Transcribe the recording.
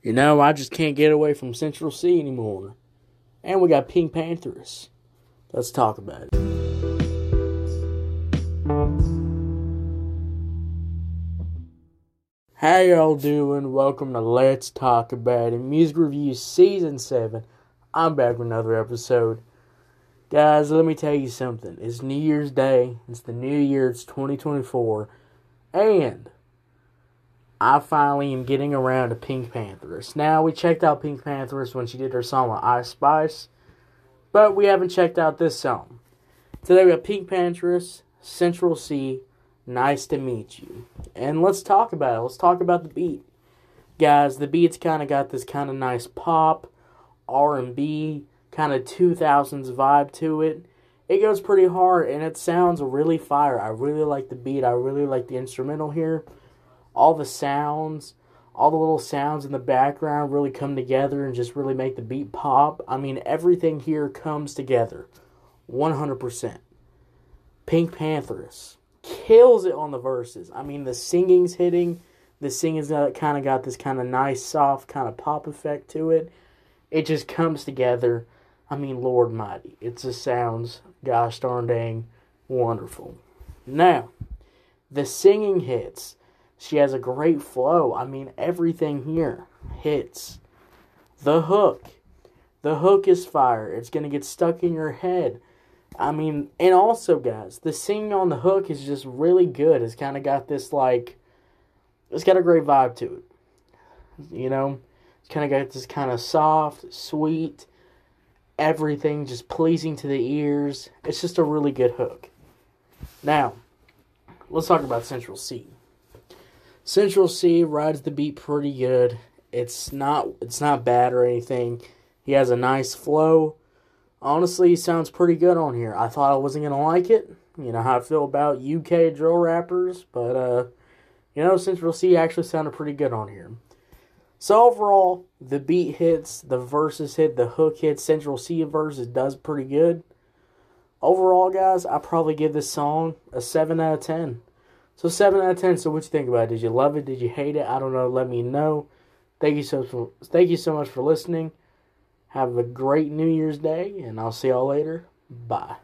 You know, I just can't get away from Central Cee anymore. And we got PinkPantheress. Let's talk about it. How y'all doing? Welcome to Let's Talk About It Music Review Season 7. I'm back with another episode. Guys, let me tell you something. It's New Year's Day. It's the new year. It's 2024. And I finally am getting around to PinkPantheress. Now, we checked out PinkPantheress when she did her song with Ice Spice, but we haven't checked out this song. Today we have PinkPantheress, Central Cee, Nice to Meet You. And let's talk about it. Let's talk about the beat. Guys, the beat's kind of got this kind of nice pop, R&B, kind of 2000s vibe to it. It goes pretty hard and it sounds really fire. I really like the beat. I really like the instrumental here all the sounds, all the little sounds in the background really come together and just really make the beat pop. I mean, everything here comes together 100%. PinkPantheress kills it on the verses. I mean, the singing's hitting. The singing's kind of got this kind of nice, soft, kind of pop effect to it. It just comes together. I mean, Lord Mighty. It just sounds, gosh darn dang, wonderful. Now, the singing hits. She has a great flow. I mean, everything here hits. The hook. The hook is fire. It's going to get stuck in your head. I mean, and also, guys, the singing on the hook is just really good. It's kind of got this, like, it's got a great vibe to it. You know, it's kind of got this kind of soft, sweet, everything just pleasing to the ears. It's just a really good hook. Now, let's talk about Central Cee. Central Cee rides the beat pretty good. It's not it's not bad or anything. He has a nice flow. Honestly, he sounds pretty good on here. I thought I wasn't gonna like it. You know how I feel about UK drill rappers, but uh, you know Central Cee actually sounded pretty good on here. So overall, the beat hits, the verses hit, the hook hits. Central Cee verses does pretty good. Overall, guys, I probably give this song a seven out of ten. So seven out of ten. So what you think about it? Did you love it? Did you hate it? I don't know. Let me know. Thank you so for, thank you so much for listening. Have a great New Year's Day, and I'll see y'all later. Bye.